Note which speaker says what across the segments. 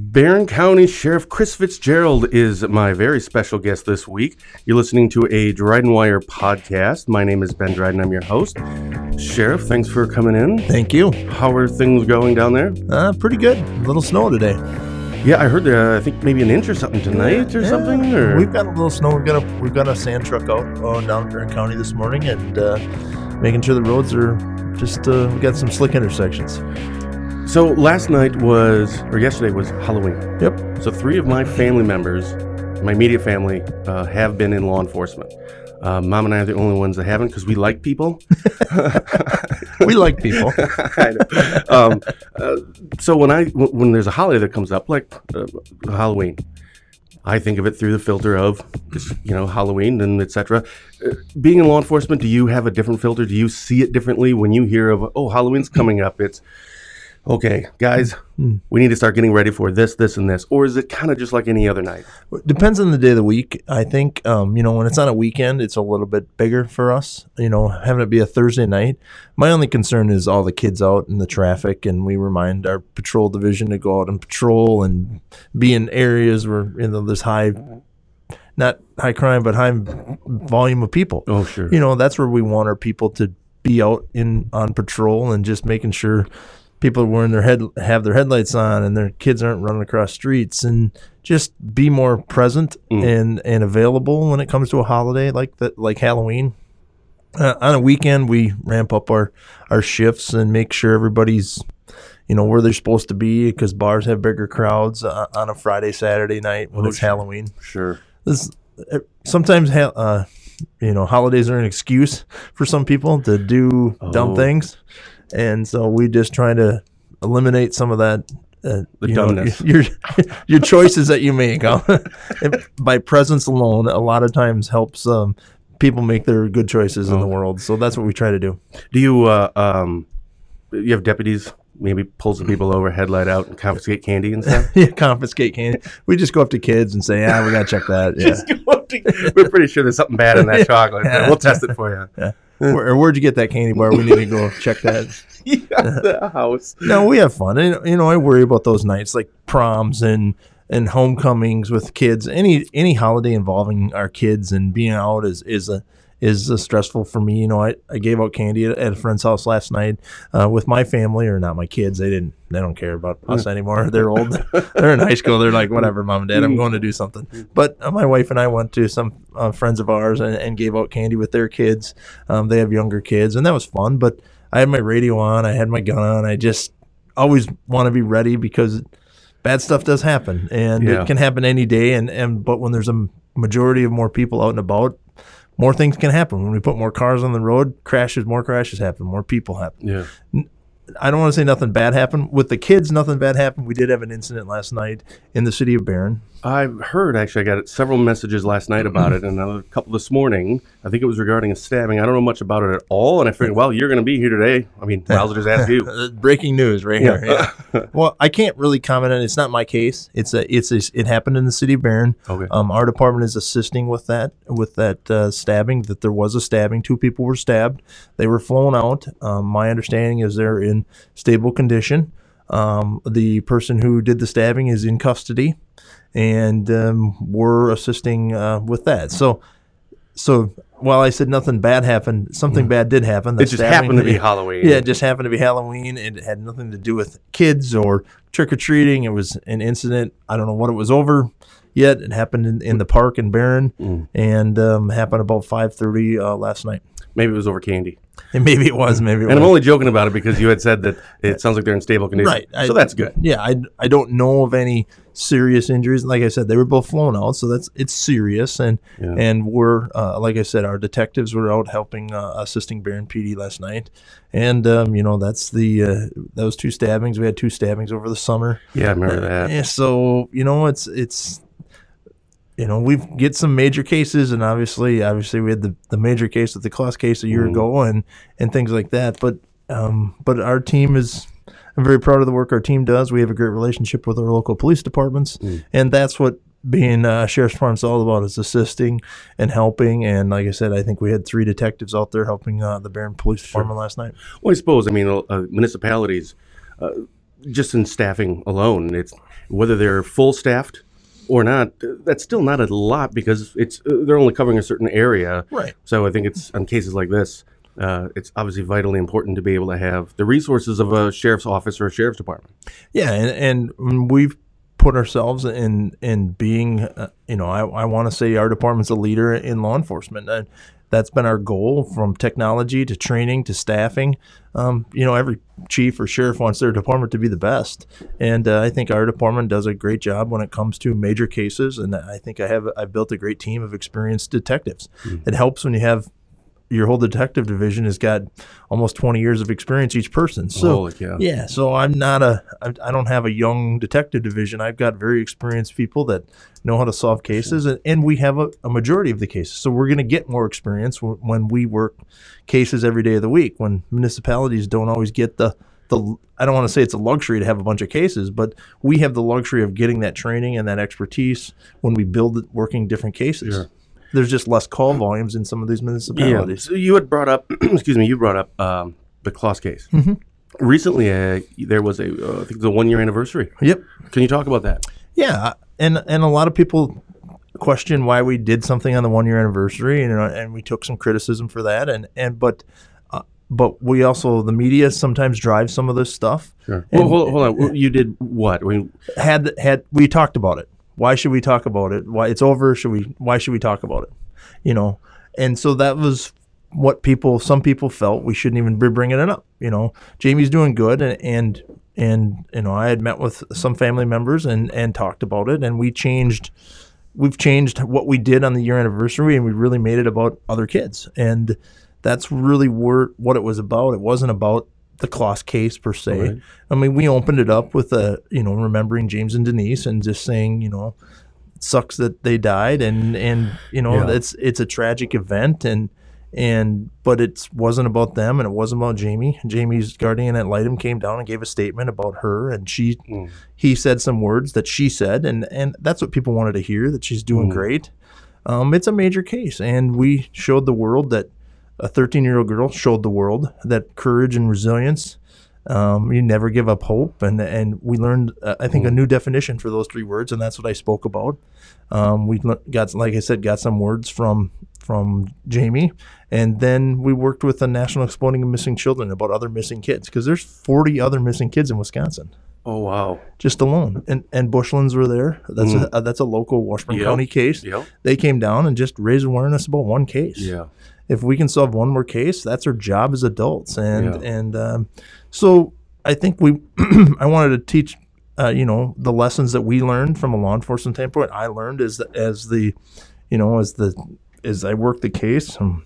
Speaker 1: Barron County Sheriff Chris Fitzgerald is my very special guest this week. You're listening to a Dryden Wire podcast. My name is Ben Dryden. I'm your host. Sheriff, thanks for coming in.
Speaker 2: Thank you.
Speaker 1: How are things going down there?
Speaker 2: Uh, pretty good. A little snow today.
Speaker 1: Yeah, I heard uh, I think maybe an inch or something tonight or
Speaker 2: Yeah,
Speaker 1: something. Or
Speaker 2: We've got a little snow. We've got a we've got a sand truck out uh, down in Barron County this morning, and uh, making sure the roads are just. Uh, we got some slick intersections.
Speaker 1: So last night was or yesterday was Halloween.
Speaker 2: Yep.
Speaker 1: So three of my family members, my immediate family, uh, have been in law enforcement. Uh, Mom and I are the only ones that haven't because we like people.
Speaker 2: We like people.
Speaker 1: Um, uh, so when I w- when there's a holiday that comes up like uh, Halloween, I think of it through the filter of you know Halloween and etc. Uh, being in law enforcement, do you have a different filter? Do you see it differently when you hear of oh Halloween's coming up? It's okay, guys, we need to start getting ready for this, this, and this, or is it kind of just like any other night?
Speaker 2: Depends on the day of the week. I think um, you know when it's on a weekend, it's a little bit bigger for us. You know, having it be a Thursday night. My only concern is all the kids out in the traffic, and we remind our patrol division to go out and patrol and be in areas where you know there's high, not high crime, but high volume of people.
Speaker 1: Oh sure,
Speaker 2: You know, that's where we want our people to be out in on patrol and just making sure people are wearing their head have their headlights on and their kids aren't running across streets and just be more present and and available when it comes to a holiday like that like Halloween. Uh, on a weekend, we ramp up our our shifts and make sure everybody's you know where they're supposed to be because bars have bigger crowds uh, on a Friday Saturday night when
Speaker 1: Oh,
Speaker 2: it's
Speaker 1: sure.
Speaker 2: Halloween
Speaker 1: sure.
Speaker 2: this uh, sometimes uh, you know holidays are an excuse for some people to do dumb
Speaker 1: Oh.
Speaker 2: things and so we just try to eliminate some of that uh,
Speaker 1: The
Speaker 2: you know,
Speaker 1: dumbness.
Speaker 2: your your choices that you make? By presence alone a lot of times helps um, people make their good choices in the
Speaker 1: Oh.
Speaker 2: world so that's what we try to do
Speaker 1: Do you uh, um, you have deputies maybe pull some people over, headlight out, and confiscate candy and stuff?
Speaker 2: yeah confiscate candy we just go up to kids and say yeah we gotta check that yeah
Speaker 1: We're pretty sure there's something bad in that chocolate.
Speaker 2: Yeah.
Speaker 1: We'll test it for you.
Speaker 2: Where, where'd you get that candy bar we need to go check that
Speaker 1: yeah, uh-huh. the house.
Speaker 2: No, we have fun. And, you know, I worry about those nights like proms and and homecomings with kids. Any any holiday involving our kids and being out is is a is stressful for me. You know, I, I gave out candy at, at a friend's house last night uh, with my family, or not my kids. They didn't. They don't care about us anymore. They're old. They're in high school. They're like, whatever, mom and dad. I'm going to do something. But uh, my wife and I went to some uh, friends of ours and, and gave out candy with their kids. Um, they have younger kids, and that was fun. But I had my radio on. I had my gun on. I just always want to be ready because bad stuff does happen, and
Speaker 1: Yeah.
Speaker 2: it can happen any day. And and but when there's a majority of more people out and about, more things can happen. When we put more cars on the road, crashes, more crashes happen, more people happen.
Speaker 1: Yeah.
Speaker 2: I don't want to say nothing bad happened with the kids. Nothing bad happened. We did have an incident last night in the city of Barron.
Speaker 1: I've heard actually. I got several messages last night about it, and another couple this morning. I think it was regarding a stabbing. I don't know much about it at all, and I figured, well, you're going to be here today. I mean, I'll just ask you.
Speaker 2: Uh, breaking news right here. Yeah. well, I can't really comment on it. It's not my case. It's a it's a, it happened in the city of Barron.
Speaker 1: Okay.
Speaker 2: Um, our department is assisting with that with that uh, stabbing. That there was a stabbing. Two people were stabbed. They were flown out. Um, my understanding is they're in stable condition. Um, the person who did the stabbing is in custody, and um, we're assisting uh, with that. So, so while I said nothing bad happened, something bad did happen. The
Speaker 1: It just happened to be Halloween.
Speaker 2: yeah, it just happened to be Halloween. It had nothing to do with kids or trick or treating. It was an incident. I don't know what it was over yet. It happened in, in the park in Barron,
Speaker 1: Mm.
Speaker 2: and um, happened about five thirty uh, last night.
Speaker 1: Maybe it was over candy.
Speaker 2: And maybe it was. Maybe it
Speaker 1: And I'm only joking about it because you had said that it sounds like they're in stable condition.
Speaker 2: Right. I-
Speaker 1: so that's good.
Speaker 2: Yeah, I, I don't know of any serious injuries. Like I said, they were both flown out, so that's it's serious. And
Speaker 1: Yeah.
Speaker 2: and we're uh, like I said, our detectives were out helping uh, assisting Barron PD last night, and um, you know that's the uh, those two stabbings. We had two stabbings over the summer.
Speaker 1: Yeah, I remember that.
Speaker 2: Yeah, so you know it's it's you know we get some major cases, and obviously obviously we had the, the major case with the Closs case a year
Speaker 1: Mhm.
Speaker 2: ago, and and things like that. But um, but our team is. I'm very proud of the work our team does. We have a great relationship with our local police departments,
Speaker 1: Mm.
Speaker 2: and that's what being uh, sheriff's department's all about is assisting and helping. And like I said, I think we had three detectives out there helping uh, the Barron Police Department last night.
Speaker 1: Well, I suppose, I mean, uh, municipalities, uh, just in staffing alone, it's whether they're full staffed or not. That's still not a lot because it's uh, they're only covering a certain area.
Speaker 2: Right.
Speaker 1: So I think it's on cases like this. Uh, it's obviously vitally important to be able to have the resources of a sheriff's office or a sheriff's department.
Speaker 2: Yeah, and, and we've put ourselves in in being, uh, you know, I, I want to say our department's a leader in law enforcement. And that's been our goal from technology to training to staffing. Um, you know, every chief or sheriff wants their department to be the best, and uh, I think our department does a great job when it comes to major cases. And I think I have I've built a great team of experienced detectives. Mm-hmm. It helps when you have your whole detective division has got almost 20 years of experience each person. So yeah. so I'm not a I don't have a young detective division. I've got very experienced people that know how to solve cases, and, and we have a, a, majority of the cases. So we're going to get more experience w- when we work cases every day of the week. When municipalities don't always get the the I don't want to say it's a luxury to have a bunch of cases, but we have the luxury of getting that training and that expertise when we build working different cases. Sure there's just less call volumes in some of these municipalities.
Speaker 1: Yeah. So you had brought up, excuse me, you brought up um, the Closs case. Mm-hmm. Recently, uh, there was a, uh, I think the one year anniversary.
Speaker 2: Yep.
Speaker 1: Can you talk about that?
Speaker 2: Yeah, and and a lot of people question why we did something on the one year anniversary, and and we took some criticism for that, and and but. Uh, but we also the media sometimes drives some of this stuff.
Speaker 1: Sure. Well, hold, hold on. You did what? We
Speaker 2: had had we talked about it. Why should we talk about it? Why it's over? Should we? Why should we talk about it? You know, and so that was what people, some people felt we shouldn't even be bringing it up. You know, Jayme's doing good, and and and you know, I had met with some family members and and talked about it, and we changed. We've changed what we did on the year anniversary, and we really made it about other kids, and that's really where, what it was about. It wasn't about the Closs case per se. Right. I mean, we opened it up with a you know remembering James and Denise and just saying you know it sucks that they died and and you know yeah. it's it's a tragic event and and but it wasn't about them and it wasn't about Jayme. Jayme's guardian at Lytham came down and gave a statement about her and she mm. he said some words that she said and and that's what people wanted to hear that she's doing mm. great. Um, it's a major case and we showed the world that a 13 year old girl showed the world that courage and resilience. Um, you never give up hope, and and we learned uh, I think a new definition for those three words, and that's what I spoke about. Um, we got like I said, got some words from from Jayme, and then we worked with the National Exploited and Missing Children about other missing kids because there's 40 other missing kids in Wisconsin.
Speaker 1: Oh wow!
Speaker 2: Just alone, and and Bushlands were there. That's mm. a, that's a local Washburn yep. County case. Yep. They came down and just raised awareness about one case.
Speaker 1: Yeah
Speaker 2: if we can solve one more case, that's our job as adults. And yeah. and um, so I think we I wanted to teach uh, you know the lessons that we learned from a law enforcement standpoint. I learned as the, as the you know as the as I worked the case. Um,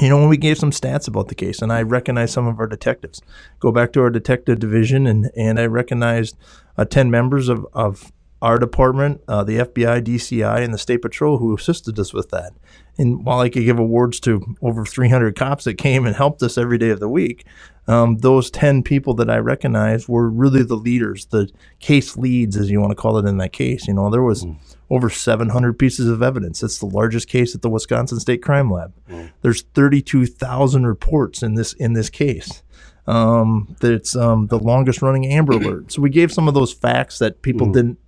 Speaker 2: you know, when we gave some stats about the case, and I recognized some of our detectives. Go back to our detective division, and, and I recognized uh, 10 members of, of our department, uh, the FBI, DCI, and the State Patrol who assisted us with that. And while I could give awards to over 300 cops that came and helped us every day of the week, um, those 10 people that I recognized were really the leaders, the case leads, as you want to call it in that case. You know, there was mm. over 700 pieces of evidence. It's the largest case at the Wisconsin State Crime Lab. Mm. There's 32,000 reports in this in this case. Um, that's um, the longest running Amber Alert. So we gave some of those facts that people mm. didn't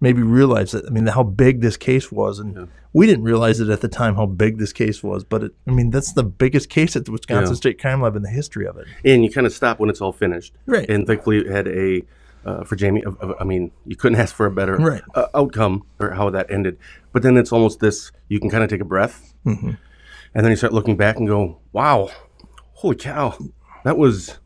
Speaker 2: maybe realize that. I mean, how big this case was, and yeah. we didn't realize it at the time how big this case was. But it, I mean, that's the biggest case at the Wisconsin yeah. State Crime Lab in the history of it.
Speaker 1: And you kind of stop when it's all finished,
Speaker 2: right?
Speaker 1: And thankfully, it had a uh, for Jayme. Uh, I mean, you couldn't ask for a better
Speaker 2: right.
Speaker 1: uh, outcome or how that ended. But then it's almost this: you can kind of take a breath, mm-hmm. and then you start looking back and go, "Wow, holy cow, that was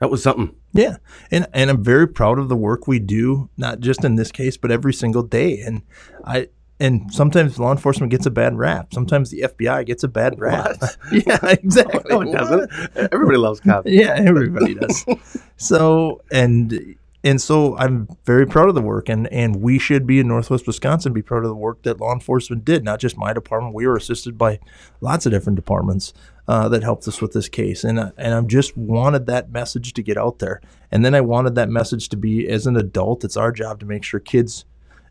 Speaker 1: that was something."
Speaker 2: Yeah, and and I'm very proud of the work we do, not just in this case, but every single day. And I and sometimes law enforcement gets a bad rap. Sometimes the FBI gets a bad rap. yeah, oh, exactly.
Speaker 1: No, it doesn't. Everybody loves cops.
Speaker 2: yeah, everybody does. so and and so I'm very proud of the work, and and we should be in Northwest Wisconsin be proud of the work that law enforcement did. Not just my department; we were assisted by lots of different departments uh, that helped us with this case, and uh, and I just wanted that message to get out there, and then I wanted that message to be as an adult, it's our job to make sure kids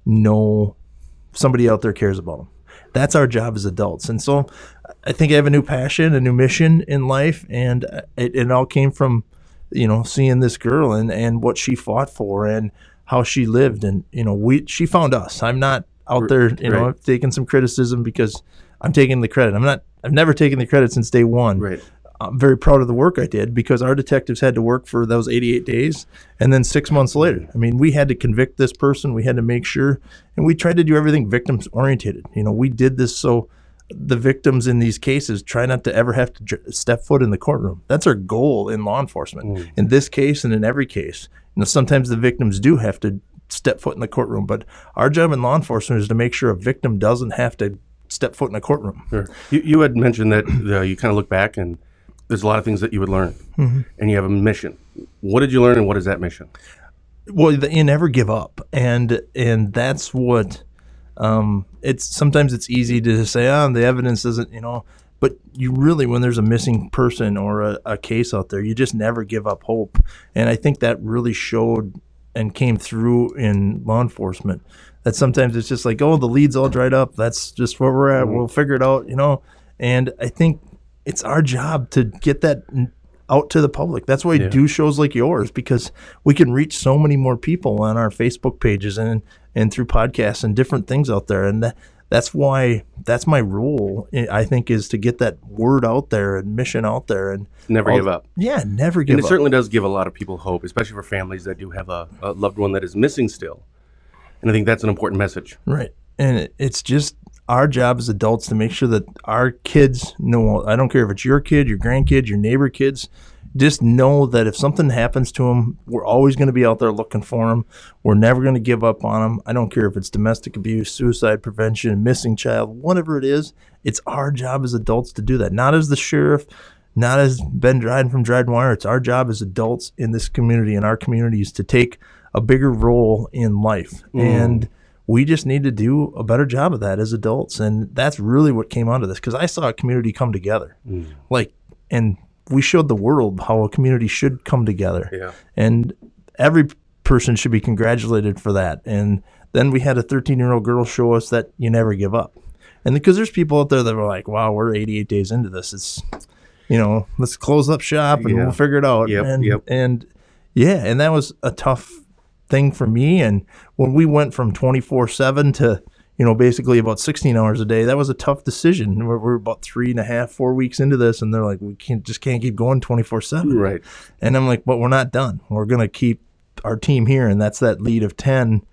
Speaker 2: know somebody out there cares about them. That's our job as adults, and so I think I have a new passion, a new mission in life, and it, it all came from you know, seeing this girl and and what she fought for and how she lived, and you know, we she found us. I'm not out there, you know,
Speaker 1: Right.
Speaker 2: taking some criticism because I'm taking the credit. I'm not. I've never taken the credit since day one.
Speaker 1: Right.
Speaker 2: I'm very proud of the work I did because our detectives had to work for those 88 days and then six months later. I mean, we had to convict this person. We had to make sure, and we tried to do everything victims orientated. You know, we did this so the victims in these cases try not to ever have to step foot in the courtroom. That's our goal in law enforcement. In this case and in every case, you know, sometimes the victims do have to step foot in the courtroom, but our job in law enforcement is to make sure a victim doesn't have to step foot in a courtroom.
Speaker 1: Sure. You, you had mentioned that uh, you kind of look back and there's a lot of things that you would learn,
Speaker 2: Mm-hmm.
Speaker 1: and you have a mission. What did you learn, and what is that mission?
Speaker 2: well the- you never give up and and that's what um it's sometimes it's easy to say oh the evidence isn't you know but you really when there's a missing person or a, a case out there you just never give up hope. And i think that really showed and came through in law enforcement that sometimes it's just like oh the lead's all dried up. That's just where we're at. We'll figure it out you know? And i think it's our job to get that out to the public. That's why we do shows like yours because we can reach so many more people on our Facebook pages and and through podcasts and different things out there. And that, that's why that's my rule. I I think is to get that word out there and mission out there and
Speaker 1: Never
Speaker 2: all-
Speaker 1: give up.
Speaker 2: Yeah, never give up.
Speaker 1: And it
Speaker 2: up.
Speaker 1: certainly does give a lot of people hope, especially for families that do have a, a loved one that is missing still. And I think that's an important message.
Speaker 2: Right. And it, it's just our job as adults to make sure that our kids know. I don't care if it's your kid, your grandkid, your neighbor kids. Just know that if something happens to them, we're always going to be out there looking for them. We're never going to give up on them. I don't care if it's domestic abuse, suicide prevention, missing child, whatever it is. It's our job as adults to do that. Not as the sheriff, not as Ben Dryden from Dryden Wire. It's our job as adults in this community, in our communities, to take a bigger role in life. Mm-hmm. And we just need to do a better job of that as adults. And that's really what came out of this because i saw a community come together. Mm. Like and we showed the world how a community should come together.
Speaker 1: Yeah.
Speaker 2: and every person should be congratulated for that. And then we had a 13 year old girl show us that you never give up. And because there's people out there that were like wow we're 88 days into this. It's you know let's close up shop and
Speaker 1: Yeah.
Speaker 2: we'll figure it out.
Speaker 1: Yep,
Speaker 2: and
Speaker 1: yep.
Speaker 2: and yeah and that was a tough thing for me. And when we went from 24-7 to you know basically about 16 hours a day that was a tough decision. We're, we're about three and a half four weeks into this and they're like we can't just can't keep going 24-7
Speaker 1: Right.
Speaker 2: and i'm like but we're not done. We're going to keep our team here. And that's that lead of 10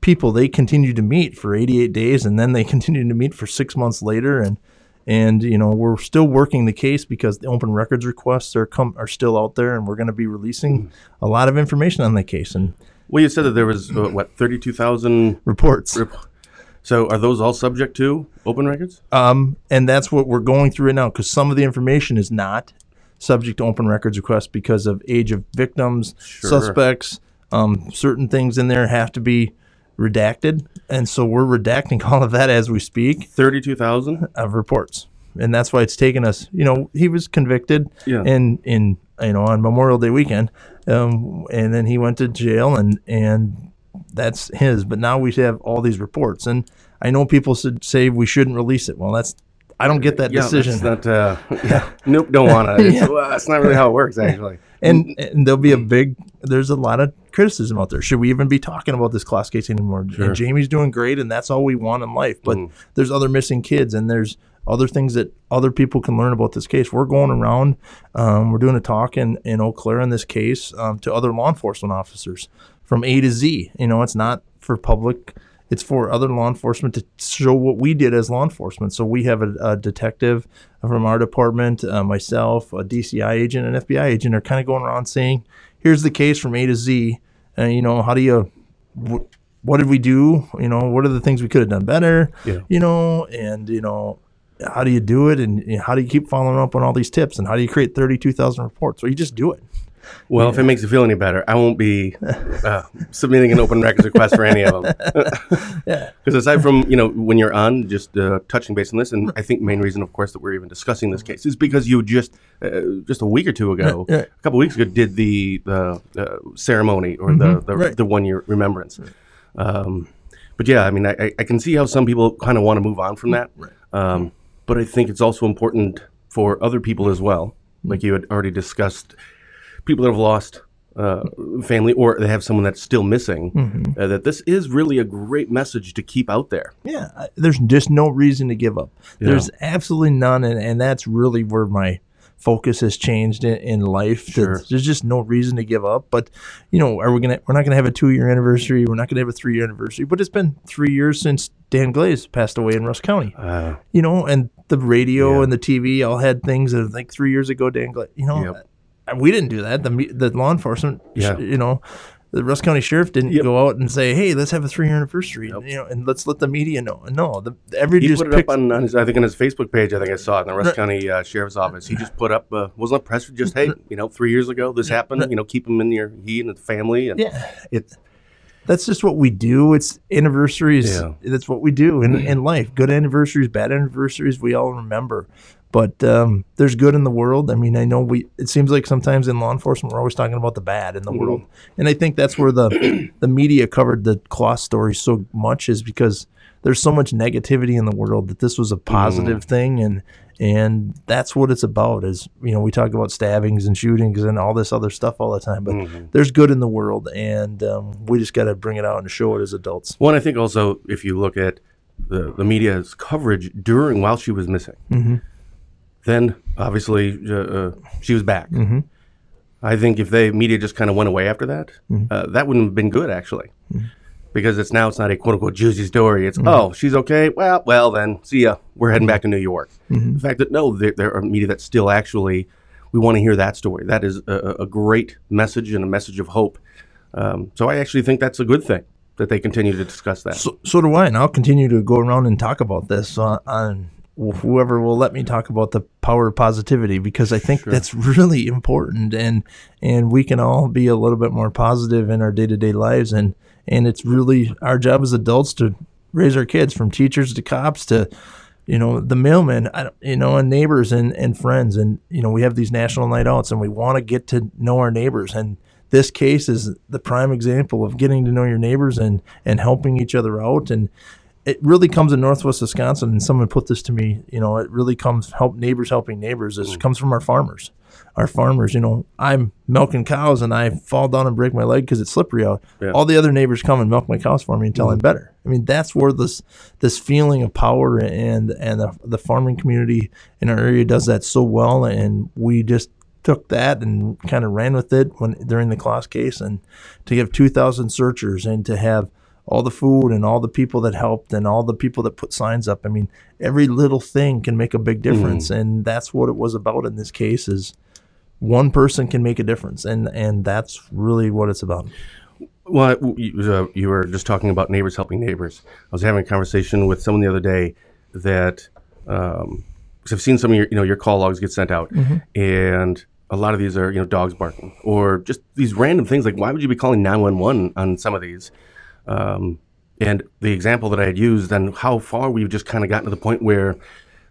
Speaker 2: people. They continue to meet for 88 days and then they continue to meet for six months later. And and you know we're still working the case because the open records requests are come are still out there and we're going to be releasing hmm. a lot of information on the case. And
Speaker 1: Well, you said that there was, uh, what, 32,000
Speaker 2: reports
Speaker 1: So are those all subject to open records?
Speaker 2: Um, and that's what we're going through right now because some of the information is not subject to open records requests because of age of victims,
Speaker 1: Sure.
Speaker 2: suspects. Um, certain things in there have to be redacted, and so we're redacting all of that as we speak
Speaker 1: 32,000?
Speaker 2: of reports, and that's why it's taken us. You know, he was convicted
Speaker 1: Yeah.
Speaker 2: in in you know on Memorial Day weekend, um, and then he went to jail, and and that's his. But now we have all these reports, and I know people should say we shouldn't release it. Well, that's I don't get that
Speaker 1: Yeah,
Speaker 2: decision.
Speaker 1: that's not, uh, yeah. Nope, don't want to. It's, well, that's not really how it works, actually.
Speaker 2: and, and there'll be a big there's a lot of criticism out there should we even be talking about this Closs case anymore and jayme's doing great and that's all we want in life but there's other missing kids and there's other things that other people can learn about this case we're going around um, we're doing a talk in, in eau claire in this case um, to other law enforcement officers from a to z you know it's not for public it's for other law enforcement to show what we did as law enforcement. So we have a, a detective from our department, uh, myself, a DCI agent, an FBI agent are kind of going around saying, "Here's the case from A to Z, and you know how do you, wh- what did we do? You know, what are the things we could have done better?
Speaker 1: Yeah.
Speaker 2: You know, and you know." How do you do it, and you know, how do you keep following up on all these tips, and how do you create thirty-two thousand reports? Well, you just do it.
Speaker 1: Well, if it makes you feel any better, I won't be uh, submitting an open records request for any of them.
Speaker 2: Yeah.
Speaker 1: Because aside from you know when you're on, just uh, touching base on this, and I think main reason, of course, that we're even discussing this case is because you just uh, just a week or two ago,
Speaker 2: Yeah, yeah.
Speaker 1: a couple weeks ago, did the the uh, ceremony or the the,
Speaker 2: right.
Speaker 1: the one year remembrance. Um, but yeah, I mean, I, I- can see how some people kind of want to move on from that. Um, but I think it's also important for other people as well, like you had already discussed, people that have lost uh, family or they have someone that's still missing,
Speaker 2: Mm-hmm.
Speaker 1: uh, that this is really a great message to keep out there.
Speaker 2: Yeah, I- there's just no reason to give up. There's absolutely none, and, and that's really where my focus has changed in, in life.
Speaker 1: Sure.
Speaker 2: There's, there's just no reason to give up. But you know, are we gonna? We're not gonna have a two year anniversary. We're not gonna have a three year anniversary. But it's been three years since Dan Glaze passed away in Rusk County.
Speaker 1: Uh,
Speaker 2: You know, and the radio
Speaker 1: Yeah.
Speaker 2: and the TV all had things that like three years ago. Dan. You know,
Speaker 1: Yep.
Speaker 2: we didn't do that. The the law enforcement.
Speaker 1: Yeah.
Speaker 2: You know. The Rusk County Sheriff didn't
Speaker 1: Yep.
Speaker 2: go out and say, "Hey, let's have a three-year anniversary," you know, and let's let the media know. No, the every
Speaker 1: he
Speaker 2: just
Speaker 1: put it
Speaker 2: picked,
Speaker 1: up on, on his, I think on his Facebook page. I think I saw it in the Rusk County uh, Sheriff's Office. He just put up, uh, wasn't a press just hey, you know, three years ago this happened. You know, keep him in your he and his family. And
Speaker 2: Yeah,
Speaker 1: it
Speaker 2: that's just what we do. It's anniversaries.
Speaker 1: Yeah.
Speaker 2: That's what we do in, in life. Good anniversaries, bad anniversaries, we all remember. But um, there's good in the world. I mean, I know we. It seems like sometimes in law enforcement we're always talking about the bad in the world, and I think that's where the the media covered the Closs story so much is because there's so much negativity in the world that this was a positive thing, and and that's what it's about. Is you know we talk about stabbings and shootings and all this other stuff all the time, but there's good in the world, and um, we just got to bring it out and show it as adults.
Speaker 1: One, I think also if you look at the, the media's coverage during while she was missing,
Speaker 2: Mm-hmm.
Speaker 1: then obviously uh, uh, she was back.
Speaker 2: Mm-hmm.
Speaker 1: I think if the media just kind of went away after that,
Speaker 2: Mm-hmm.
Speaker 1: uh, that wouldn't have been good actually, because it's now it's not a quote unquote juicy story. It's oh she's okay. Well, well then see ya. We're heading back to New York.
Speaker 2: Mm-hmm.
Speaker 1: The fact that no, there, there are media that still actually we want to hear that story. That is a, a- great message and a message of hope. Um, so I actually think that's a good thing that they continue to discuss that.
Speaker 2: So, so do I, and I'll continue to go around and talk about this on, on whoever will let me talk about the power of positivity because I think that's really important, and and we can all be a little bit more positive in our day to day lives, and and it's really our job as adults to raise our kids from teachers to cops to you know the mailmen you know and neighbors and and friends. And you know we have these national night outs and we want to get to know our neighbors. And this case is the prime example of getting to know your neighbors and and helping each other out. And it really comes in northwest wisconsin. And someone put this to me you know it really comes help neighbors helping neighbors. It mm. comes from our farmers our farmers you know i'm milking cows and i fall down and break my leg because it's slippery out.
Speaker 1: Yeah.
Speaker 2: all the other neighbors come and milk my cows for me until i'm mm-hmm. better. I mean that's where this this feeling of power and and the, the farming community in our area does that so well. And we just took that and kind of ran with it when during the Closs case and to give 2000 searchers and to have all the food and all the people that helped and all the people that put signs up. I mean every little thing can make a big mm-hmm. difference. And that's what it was about in this case is one person can make a difference and and that's really what it's about
Speaker 1: Well, you, uh, you were just talking about neighbors helping neighbors. I was having a conversation with someone the other day that um, because I've seen some of your you know your call logs get sent out, and a lot of these are you know dogs barking or just these random things like why would you be calling nine one one on some of these? Um, and the example that I had used and how far we've just kind of gotten to the point where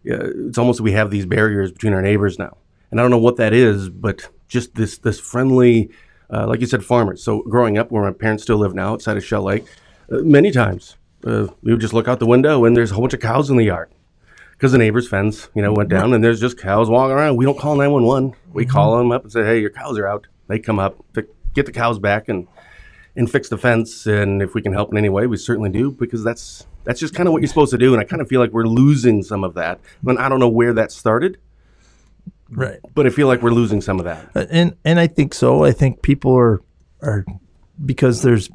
Speaker 1: uh, it's almost we have these barriers between our neighbors now, and I don't know what that is, but just this this friendly, uh, like you said, farmers. So growing up, where my parents still live now, outside of Shell Lake, uh, many times uh, we would just look out the window and there's a whole bunch of cows in the yard because the neighbor's fence, you know, went down and there's just cows walking around. We don't call 911. We call them up and say, hey, your cows are out. They come up to get the cows back and and fix the fence. And if we can help in any way, we certainly do because that's that's just kind of what you're supposed to do. And I kind of feel like we're losing some of that. And I don't know where that started,
Speaker 2: right
Speaker 1: but I feel like we're losing some of that.
Speaker 2: Uh, and and I think so. I think people are are because there's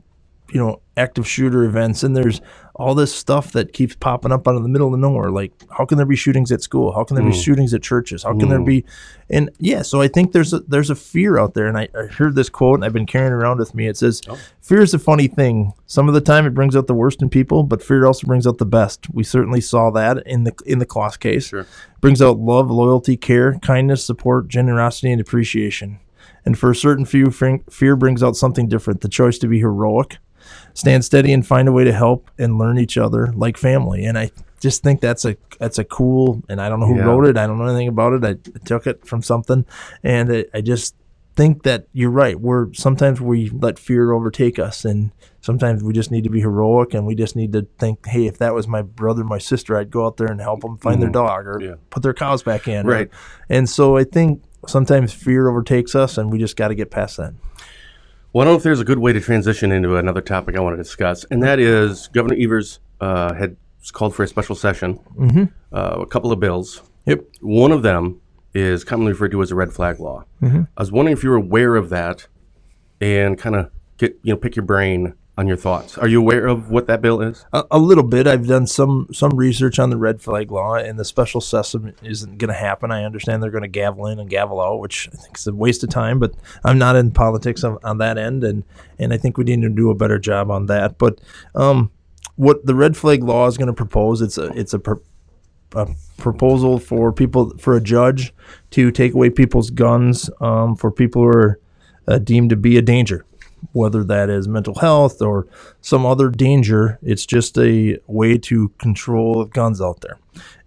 Speaker 2: you know active shooter events and there's all this stuff that keeps popping up out of the middle of nowhere. Like how can there be shootings at school? How can there be mm. shootings at churches? How can there mm. be? And yeah, so I think there's a there's a fear out there. And I, I heard this quote and I've been carrying it around with me. It says, oh. "Fear is a funny thing. Some of the time it brings out the worst in people, but fear also brings out the best." We certainly saw that in the in the Closs case.
Speaker 1: Sure.
Speaker 2: Brings out love, loyalty, care, kindness, support, generosity, and appreciation. And for a certain few, fear brings out something different the choice to be heroic, stand steady, and find a way to help and learn each other like family. And I just think that's a that's a cool. And I don't know who
Speaker 1: Yeah.
Speaker 2: wrote it. I don't know anything about it. I, I took it from something, and I, I just think that you're right. We're sometimes we let fear overtake us, and sometimes we just need to be heroic, and we just need to think, hey, if that was my brother, my sister, I'd go out there and help them find their mm. dog or
Speaker 1: Yeah.
Speaker 2: put their cows back in. or-
Speaker 1: Right.
Speaker 2: and so I think sometimes fear overtakes us, and we just got to get past that.
Speaker 1: Well, I don't know if there's a good way to transition into another topic I want to discuss, and that is Governor Evers uh, had called for a special session, uh, a couple of bills.
Speaker 2: Yep.
Speaker 1: One of them is commonly referred to as a red flag law. I was wondering if you were aware of that and kind of get you know pick your brain on your thoughts. Are you aware of what that bill is?
Speaker 2: A, a little bit. I've done some some research on the red flag law, and the special session isn't going to happen. I understand they're going to gavel in and gavel out, which I think is a waste of time. But I'm not in politics on, on that end, and and I think we need to do a better job on that. But um, what the red flag law is going to propose, it's a it's a, pro- a proposal for people for a judge to take away people's guns um, for people who are uh, deemed to be a danger whether that is mental health or some other danger. It's just a way to control guns out there.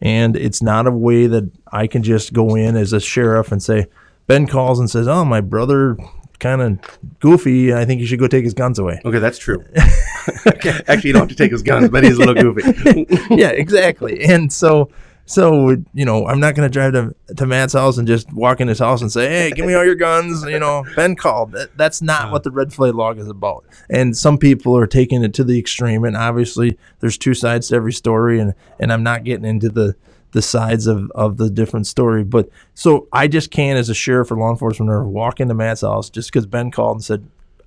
Speaker 2: And it's not a way that I can just go in as a sheriff and say, Ben calls and says, Oh, my brother kind of goofy. I think you should go take his guns away.
Speaker 1: Okay, that's true. Actually, you don't have to take his guns, but he's a little goofy.
Speaker 2: yeah, exactly. And so, so you know, I'm not going to drive to to Matt's house and just walk in his house and say, "Hey, give me all your guns." You know, Ben called. That, that's not what the red flag log is about. And some people are taking it to the extreme. And obviously, there's two sides to every story. And and I'm not getting into the the sides of, of the different story. But so I just can't, as a sheriff or law enforcement, or walk into Matt's house just because Ben called and said,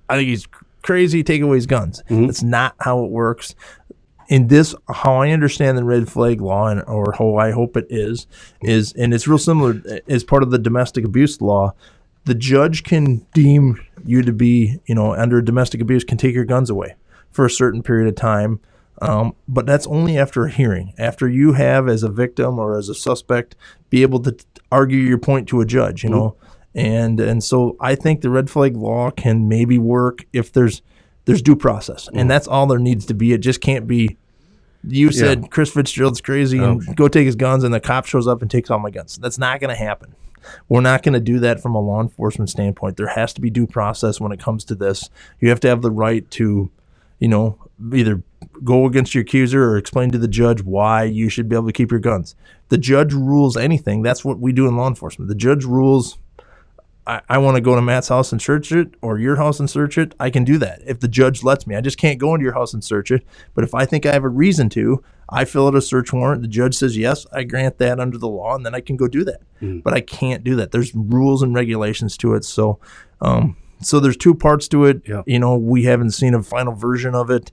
Speaker 2: "I think he's crazy. Take away his guns." Mm-hmm. That's not how it works in this how I understand the red flag law and or how I hope it is is and it's real similar as part of the domestic abuse law the judge can deem you to be you know under domestic abuse can take your guns away for a certain period of time um, but that's only after a hearing after you have as a victim or as a suspect be able to t- argue your point to a judge you know? And and so I think the red flag law can maybe work if there's there's due process, and mm-hmm. that's all there needs to be. It just can't be. You said Chris Fitzgerald's crazy and oh. go take his guns, and the cop shows up and takes all my guns. That's not going to happen. We're not going to do that from a law enforcement standpoint. There has to be due process when it comes to this. You have to have the right to, you know, either go against your accuser or explain to the judge why you should be able to keep your guns. The judge rules anything. That's what we do in law enforcement. The judge rules I, I want to go to Matt's house and search it or your house and search it, I can do that if the judge lets me. I just can't go into your house and search it. But if I think I have a reason to, I fill out a search warrant. The judge says yes, I grant that under the law, and then I can go do that. But I can't do that. There's rules and regulations to it. So, um, so there's two parts to it.
Speaker 1: Yeah.
Speaker 2: You know, we haven't seen a final version of it.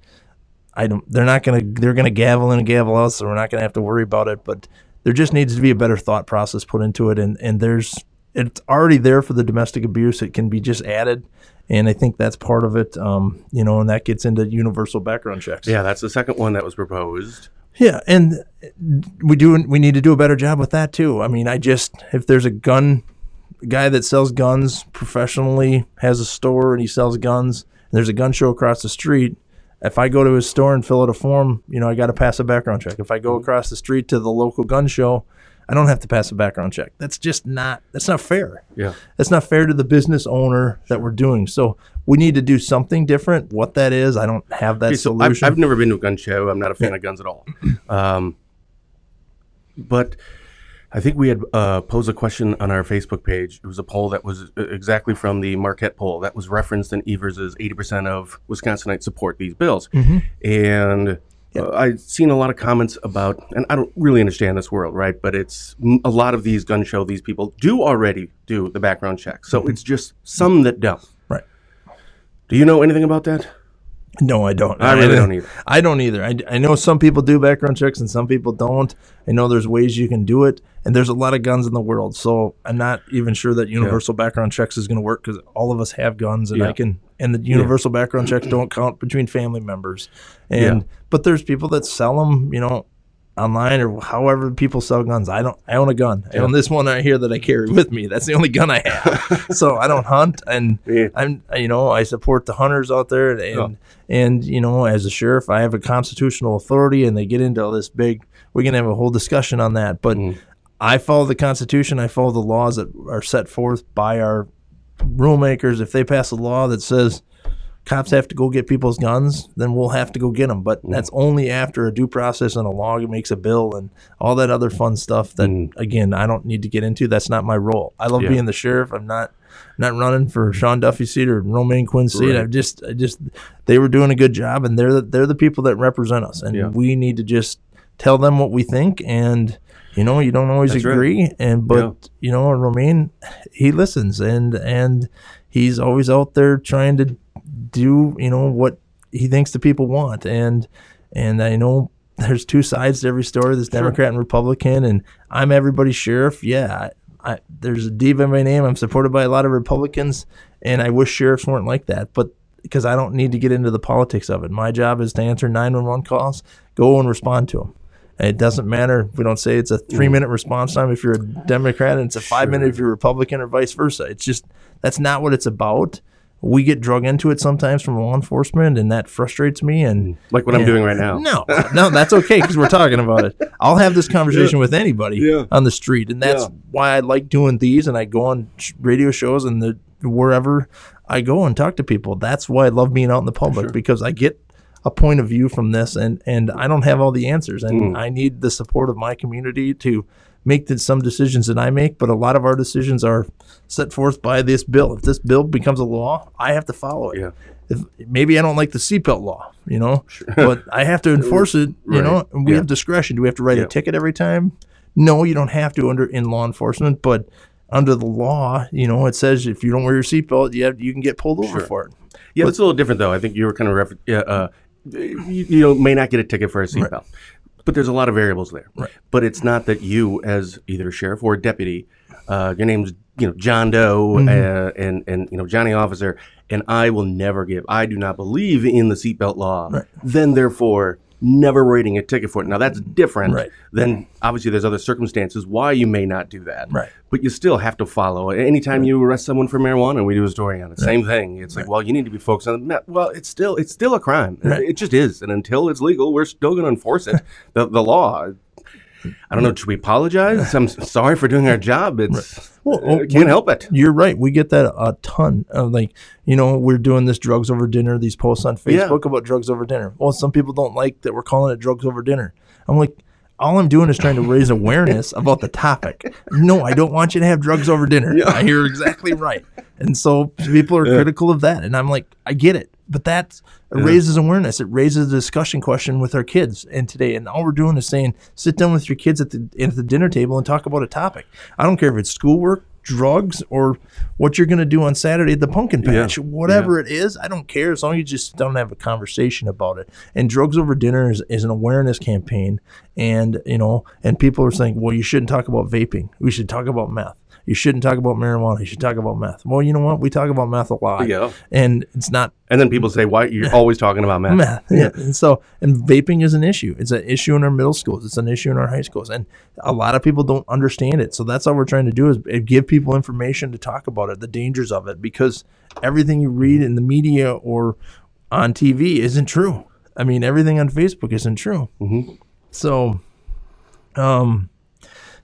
Speaker 2: I don't. They're not gonna. They're gonna gavel in and gavel out, so we're not gonna have to worry about it. But there just needs to be a better thought process put into it, and and there's it's already there for the domestic abuse. It can be just added, and I think that's part of it. Um, you know, and that gets into universal background checks.
Speaker 1: yeah, that's the second one that was proposed.
Speaker 2: Yeah, and we do we need to do a better job with that too. I mean, I just if there's a gun guy that sells guns professionally, has a store and he sells guns, and there's a gun show across the street, if I go to his store and fill out a form, you know, I got to pass a background check. If I go across the street to the local gun show, I don't have to pass a background check. That's just not that's not fair.
Speaker 1: Yeah.
Speaker 2: That's not fair to the business owner that we're doing. So we need to do something different. What that is, I don't have that
Speaker 1: Okay, so I've,
Speaker 2: solution.
Speaker 1: I've never been to a gun show. I'm not a fan of guns at all. Um, but I think we had uh, posed a question on our Facebook page. It was a poll that was uh, exactly from the Marquette poll that was referenced in Evers's 80% of Wisconsinites support these bills. And uh, I've seen a lot of comments about, and I don't really understand this world, right? But it's m- a lot of these gun show, these people do already do the background check. So it's just some that don't.
Speaker 2: right.
Speaker 1: Do you know anything about that?
Speaker 2: No, I don't.
Speaker 1: I really don't either.
Speaker 2: I don't either. I, I know some people do background checks and some people don't. I know there's ways you can do it, and there's a lot of guns in the world. So I'm not even sure that universal background checks is going to work because all of us have guns, and I can. And the universal background checks don't count between family members. And but there's people that sell them, you know, online or however people sell guns. I don't. I own a gun. I own this one right here that I carry with me. That's the only gun I have. so I don't hunt, and
Speaker 1: Yeah.
Speaker 2: I'm you know I support the hunters out there, and and, and you know as a sheriff I have a constitutional authority, and they get into all this big. We can have a whole discussion on that, but mm. I follow the Constitution. I follow the laws that are set forth by our rulemakers. If they pass a law that says cops have to go get people's guns, then we'll have to go get them. But that's only after a due process and a law makes a bill and all that other fun stuff that, mm. again, I don't need to get into. That's not my role. I love
Speaker 1: Yeah.
Speaker 2: being the sheriff. I'm not not running for Sean Duffy's seat or Romaine Quinn's seat.
Speaker 1: Right.
Speaker 2: I just, I just, they were doing a good job, and they're the, they're the people that represent us, and
Speaker 1: Yeah.
Speaker 2: we need to just tell them what we think. And you know, you don't always
Speaker 1: That's right.
Speaker 2: agree, and but
Speaker 1: Yeah.
Speaker 2: you know, Romaine, he listens, and and he's always out there trying to do you know what he thinks the people want, and and I know. There's two sides to every story. There's Democrat and Republican, and I'm everybody's sheriff. Yeah, I, there's a diva in my name. I'm supported by a lot of Republicans, and I wish sheriffs weren't like that. But because I don't need to get into the politics of it, my job is to answer 911 calls, go and respond to them. And it doesn't matter. If we don't say it's a mm. three minute response time if you're a Democrat, and it's a five minute if you're Republican, or vice versa. It's just that's not what it's about. We get drug into it sometimes from law enforcement, and that frustrates me. And mm.
Speaker 1: Like what I'm doing right now.
Speaker 2: no, no, that's okay because we're talking about it. I'll have this conversation with anybody
Speaker 1: Yeah.
Speaker 2: on the street, and that's
Speaker 1: Yeah.
Speaker 2: why I like doing these. And I go on sh- radio shows and the wherever I go and talk to people. That's why I love being out in the public because I get a point of view from this, and and I don't have all the answers, and mm. I need the support of my community to make the, some decisions that I make. But a lot of our decisions are set forth by this bill. If this bill becomes a law, I have to follow it
Speaker 1: Yeah.
Speaker 2: if maybe I don't like the seatbelt law, you know, but I have to enforce it, you know,
Speaker 1: Right.
Speaker 2: and we
Speaker 1: Yeah.
Speaker 2: have discretion. Do we have to write
Speaker 1: Yeah.
Speaker 2: a ticket every time? No, you don't have to under in law enforcement, but under the law, you know, it says if you don't wear your seatbelt, you have, you can get pulled over
Speaker 1: Sure.
Speaker 2: for it.
Speaker 1: Yeah, it's a little different though. I think you were kind of refer- uh, you, you know may not get a ticket for a seatbelt, but there's a lot of variables there.
Speaker 2: Right.
Speaker 1: But it's not that you, as either a sheriff or a deputy, uh, your name's you know John Doe
Speaker 2: Mm-hmm.
Speaker 1: uh, and and you know Johnny Officer, and I will never give. I do not believe in the seatbelt law. Then therefore. Never writing a ticket for it. Now that's mm-hmm. different
Speaker 2: Right.
Speaker 1: than obviously there's other circumstances why you may not do that.
Speaker 2: Right.
Speaker 1: But you still have to follow. Anytime you arrest someone for marijuana, we do a story on it. Same thing. It's like, well, you need to be focused on the meth. Well, it's still it's still a crime.
Speaker 2: Right.
Speaker 1: It just is. And until it's legal, we're still going to enforce it. the the law. I don't know. Should we apologize? I'm sorry for doing our job. It's
Speaker 2: Well,
Speaker 1: uh,
Speaker 2: well,
Speaker 1: can't help it.
Speaker 2: You're right. We get that a ton. Of like, you know, we're doing this drugs over dinner, these posts on
Speaker 1: Yeah.
Speaker 2: Facebook about drugs over dinner. Well, some people don't like that we're calling it drugs over dinner. I'm like, all I'm doing is trying to raise awareness about the topic. No, I don't want you to have drugs over dinner. I hear exactly right. And so people are critical of that. And I'm like, I get it. But that raises awareness. It raises a discussion question with our kids. And today, and all we're doing is saying, sit down with your kids at the at the dinner table and talk about a topic. I don't care if it's schoolwork, drugs, or what you're going to do on Saturday at the pumpkin patch. Whatever it is, I don't care as long as you just don't have a conversation about it. And drugs over dinner is, is an awareness campaign. And you know, and people are saying, well, you shouldn't talk about vaping. We should talk about meth. You shouldn't talk about marijuana. You should talk about meth. Well, you know what? We talk about meth a lot.
Speaker 1: Yeah.
Speaker 2: And it's not
Speaker 1: And then people say, "Why you're always talking about meth?"
Speaker 2: meth. Yeah. And so, and vaping is an issue. It's an issue in our middle schools. It's an issue in our high schools, and a lot of people don't understand it. So that's all we're trying to do is give people information to talk about it, the dangers of it, because everything you read in the media or on TV isn't true. I mean, everything on Facebook isn't true.
Speaker 1: Mhm.
Speaker 2: So, um.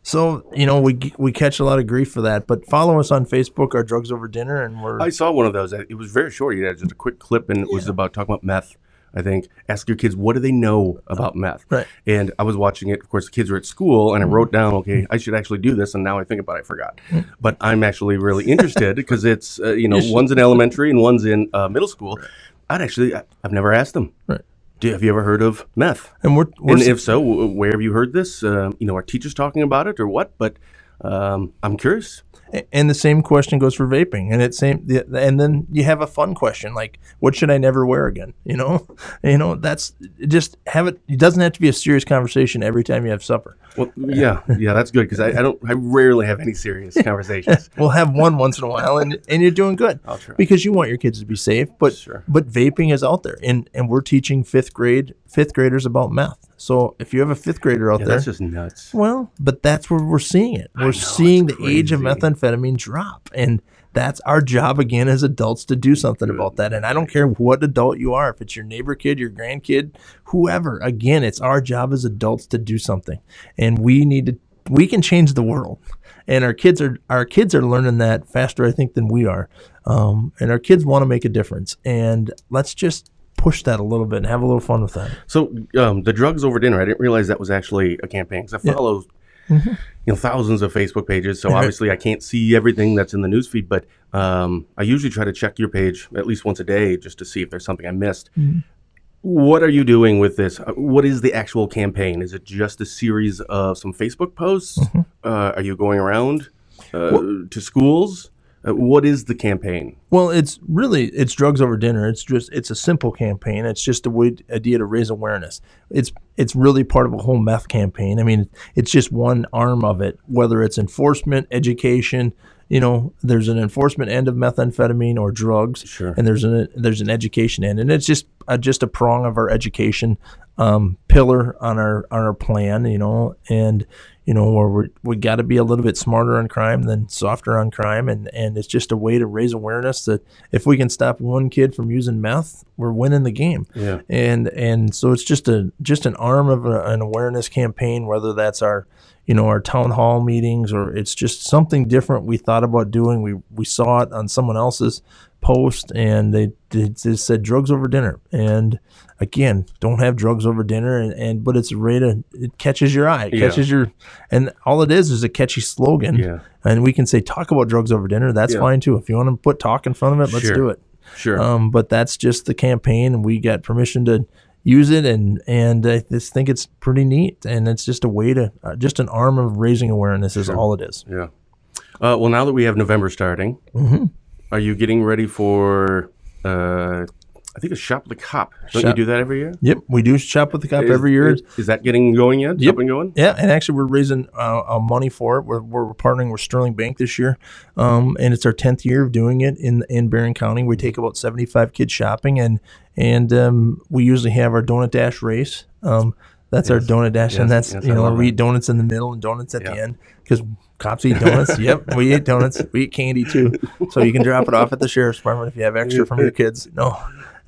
Speaker 2: So you know we we catch a lot of grief for that, but follow us on Facebook, our drugs over dinner, and we're
Speaker 1: I saw one of those. It was very short. You had just a quick clip, and it was about talking about meth. I think ask your kids what do they know about meth.
Speaker 2: Right.
Speaker 1: And I was watching it. Of course, the kids were at school, and I wrote down, okay, I should actually do this. And now I think about it, I forgot. But I'm actually really interested because it's uh, you know one's in elementary and one's in uh, middle school. I'd actually I- I've never asked them.
Speaker 2: Right.
Speaker 1: Do, have you ever heard of meth?
Speaker 2: and we're, we're
Speaker 1: And if so, where have you heard this? Uh, you know, are teachers talking about it or what? But um, I'm curious.
Speaker 2: And the same question goes for vaping, and it's same. And then you have a fun question like, "What should I never wear again?" You know, you know that's just have it. It doesn't have to be a serious conversation every time you have supper.
Speaker 1: Well, yeah, yeah, that's good because I, I don't, I rarely have any serious conversations.
Speaker 2: We'll have one once in a while, and and you're doing good because you want your kids to be safe. But
Speaker 1: Sure.
Speaker 2: but vaping is out there, and and we're teaching fifth grade fifth graders about meth. So if you have a fifth grader out
Speaker 1: Yeah,
Speaker 2: there,
Speaker 1: that's just nuts.
Speaker 2: Well, but that's where we're seeing it. We're
Speaker 1: know,
Speaker 2: seeing the
Speaker 1: it's
Speaker 2: age of methamphetamine drop. And that's our job again as adults to do something about that. And I don't care what adult you are, if it's your neighbor kid, your grandkid, whoever, again, it's our job as adults to do something. And we need to we can change the world, and our kids are our kids are learning that faster, I think, than we are. Um, and our kids want to make a difference, and let's just push that a little bit and have a little fun with that.
Speaker 1: So um, the drugs over dinner, I didn't realize that was actually a campaign because I follow
Speaker 2: Mm-hmm.
Speaker 1: you know thousands of Facebook pages. So obviously I can't see everything that's in the newsfeed, but um, I usually try to check your page at least once a day just to see if there's something I missed.
Speaker 2: Mm-hmm.
Speaker 1: What are you doing with this? Uh, What is the actual campaign? Is it just a series of some Facebook posts?
Speaker 2: Mm-hmm.
Speaker 1: Uh, are you going around uh, to schools? Uh, what is the campaign?
Speaker 2: Well, it's really it's drugs over dinner. It's just it's a simple campaign. It's just a way idea to raise awareness. It's it's really part of a whole meth campaign. I mean, it's just one arm of it. Whether it's enforcement, education, you know, there's an enforcement end of methamphetamine or drugs,
Speaker 1: Sure.
Speaker 2: and there's an there's an education end, and it's just a, just a prong of our education um, pillar on our on our plan. You know, and you know where we we got to be a little bit smarter on crime than softer on crime, and and it's just a way to raise awareness that if we can stop one kid from using meth, we're winning the game.
Speaker 1: Yeah.
Speaker 2: And and so it's just a just an arm of a, an awareness campaign, whether that's our you know our town hall meetings or it's just something different we thought about doing. We we saw it on someone else's post and they, they just said drugs over dinner and again don't have drugs over dinner and, and but it's a way to it catches your eye it
Speaker 1: Yeah.
Speaker 2: catches your and all it is is a catchy slogan
Speaker 1: Yeah.
Speaker 2: and we can say talk about drugs over dinner that's
Speaker 1: Yeah.
Speaker 2: fine too if you want to put talk in front of it let's
Speaker 1: Sure.
Speaker 2: do it
Speaker 1: Sure.
Speaker 2: um, but that's just the campaign, and we got permission to use it, and and I just think it's pretty neat, and it's just a way to uh, just an arm of raising awareness is all it is.
Speaker 1: Yeah. Uh, well, now that we have November starting,
Speaker 2: Mm-hmm.
Speaker 1: are you getting ready for? Uh, I think it's shop with the cop. Don't you do that every year?
Speaker 2: Yep, we do shop with the cop
Speaker 1: Is-
Speaker 2: every year.
Speaker 1: Is, is that getting going yet?
Speaker 2: Yep.
Speaker 1: Up and going?
Speaker 2: Yeah, and actually, we're raising uh, uh, money for it. We're, we're partnering with Sterling Bank this year, um, and it's our tenth year of doing it in in Barron County. We take about seventy five kids shopping, and and um, we usually have our donut dash race. Um, that's our donut dash, and that's
Speaker 1: yes,
Speaker 2: you know we eat donuts in the middle and donuts at the end because cops eat donuts. yep, we eat donuts. We eat candy too, so you can drop it off at the sheriff's department if you have extra from your kids. No.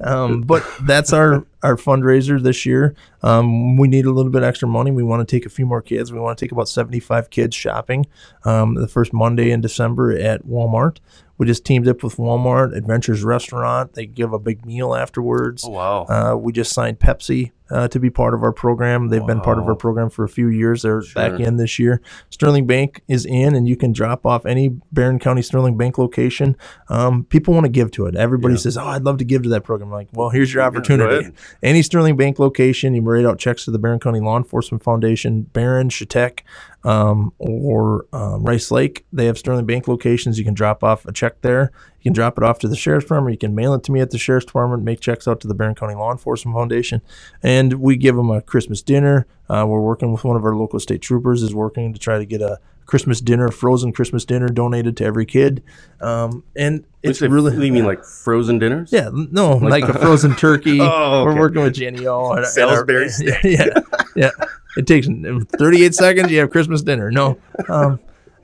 Speaker 2: Um, but that's our our fundraiser this year. Um, we need a little bit extra money. We want to take a few more kids. We want to take about 75 kids shopping um, the first Monday in December at Walmart. We just teamed up with Walmart Adventures Restaurant. They give a big meal afterwards.
Speaker 1: Oh wow.
Speaker 2: Uh, we just signed Pepsi uh, to be part of our program. They've been part of our program for a few years. They're back in this year. Sterling Bank is in, and you can drop off any Barron County Sterling Bank location. Um, people want to give to it. Everybody
Speaker 1: Yeah.
Speaker 2: says, "Oh, I'd love to give to that program." I'm like, well, here's your opportunity.
Speaker 1: ahead.
Speaker 2: any Sterling Bank location, you write out checks to the Barron County Law Enforcement Foundation, Barron, Chautauqua, um, or um, Rice Lake. They have Sterling Bank locations. You can drop off a check there. You can drop it off to the sheriff's department. Or you can mail it to me at the sheriff's department. Make checks out to the Barron County Law Enforcement Foundation, and we give them a Christmas dinner. Uh, we're working with one of our local state troopers. Is working to try to get a Christmas dinner, frozen Christmas dinner, donated to every kid. Um, and it's
Speaker 1: so
Speaker 2: really
Speaker 1: You mean like frozen dinners?
Speaker 2: yeah, no, like, a frozen turkey.
Speaker 1: Oh,
Speaker 2: We're working with Jennie-O. and- and our-. Yeah, yeah. It takes 38 seconds. You have Christmas dinner. No, um,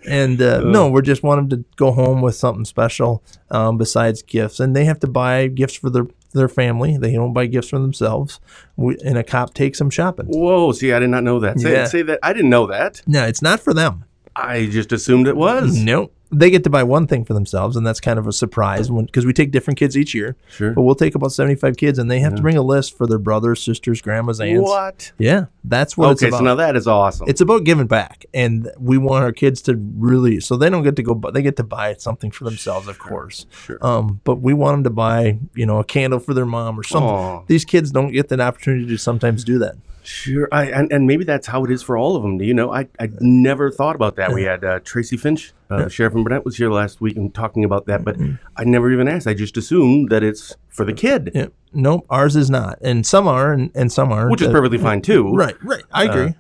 Speaker 2: and uh, no, we're just want them to go home with something special um, besides gifts, and they have to buy gifts for their their family. They don't buy gifts for themselves. We, and a cop takes them shopping.
Speaker 1: Whoa. See, I did not know that. Say,
Speaker 2: Yeah.
Speaker 1: say that. I didn't know that.
Speaker 2: No, it's not for them.
Speaker 1: I just assumed it was.
Speaker 2: Nope. They get to buy one thing for themselves, and that's kind of a surprise because we take different kids each year.
Speaker 1: Sure.
Speaker 2: But we'll take about 75 kids, and they have to bring a list for their brothers, sisters, grandmas, aunts.
Speaker 1: What?
Speaker 2: Yeah, that's what it's
Speaker 1: Okay,
Speaker 2: about.
Speaker 1: so now that is awesome.
Speaker 2: it's about giving back, and we want our kids to really. So they don't get to go, but they get to buy something for themselves, of course.
Speaker 1: Sure.
Speaker 2: Um, but we want them to buy, you know, a candle for their mom or something.
Speaker 1: Aw.
Speaker 2: These kids don't get that opportunity to sometimes do that.
Speaker 1: Sure, I and, and maybe that's how it is for all of them. Do you know, I I never thought about that. We had uh, Tracy Finch, uh, the sheriff from Burnett, was here last week and talking about that, but I never even asked. I just assumed that it's for the kid,
Speaker 2: Yeah. Nope, ours is not, and some are, and, and some are.
Speaker 1: which is
Speaker 2: Uh,
Speaker 1: perfectly fine too.
Speaker 2: Right, right. I agree.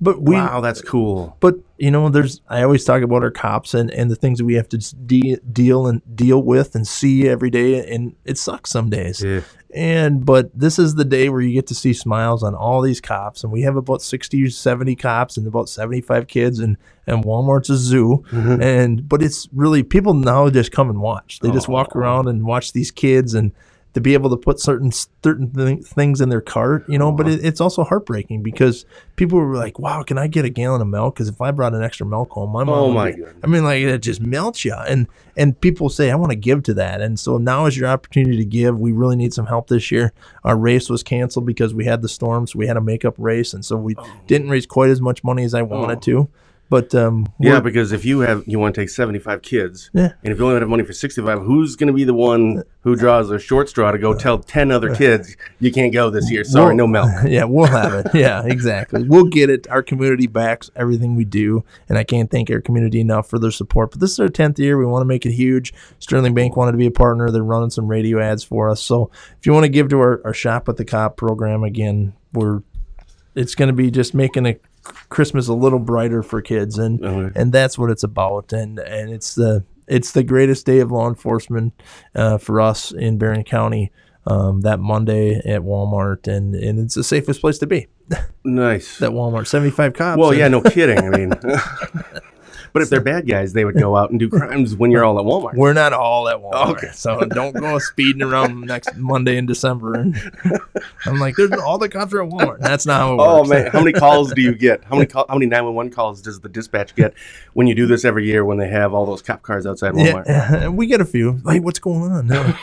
Speaker 2: but we,
Speaker 1: wow, that's cool.
Speaker 2: but you know, there's. I always talk about our cops and, and the things that we have to de- deal and deal with and see every day, and it sucks some days.
Speaker 1: Yeah.
Speaker 2: And but this is the day where you get to see smiles on all these cops, and we have about 60 70 cops and about 75 kids, and and Walmart's a zoo, mm-hmm. and but it's really people now just come and watch. They just oh. walk around and watch these kids and. To be able to put certain certain th- things in their cart, you know. But uh-huh. it, it's also heartbreaking because people were like, "Wow, can I get a gallon of milk?" Because if I brought an extra milk home, my mom.
Speaker 1: Oh, my
Speaker 2: I mean, like it just melts you, and and people say, "I want to give to that," and so now is your opportunity to give. We really need some help this year. Our race was canceled because we had the storms. We had a makeup race, and so we oh. didn't raise quite as much money as I wanted oh. to. But um,
Speaker 1: Yeah, because if you have you want to take seventy five kids,
Speaker 2: Yeah.
Speaker 1: and if you only have money for sixty five, who's going to be the one who draws the short straw to go tell ten other kids you can't go this year? Sorry,
Speaker 2: Well-
Speaker 1: no milk.
Speaker 2: yeah, we'll have it. Yeah, exactly. We'll get it. Our community backs everything we do, and I can't thank our community enough for their support. But this is our tenth year. We want to make it huge. Sterling Bank wanted to be a partner. They're running some radio ads for us. So if you want to give to our, our Shop with the Cop program again, we're it's going to be just making a Christmas a little brighter for kids, and
Speaker 1: Okay.
Speaker 2: and that's what it's about. And and it's the it's the greatest day of law enforcement uh, for us in Barron County. Um, that Monday at Walmart, and and it's the safest place to be.
Speaker 1: Nice.
Speaker 2: That Walmart, seventy five cops.
Speaker 1: Well, yeah, no kidding. I mean, but if they're bad guys, they would go out and do crimes when you're all at Walmart.
Speaker 2: We're not all at Walmart,
Speaker 1: Okay.
Speaker 2: so don't go speeding around next Monday in December. And I'm like, there's all the cops are at Walmart. That's not how it
Speaker 1: Oh man, how many calls do you get? How many call, how many nine one one calls does the dispatch get when you do this every year when they have all those cop cars outside Walmart?
Speaker 2: Yeah, we get a few. Like, what's going on? No.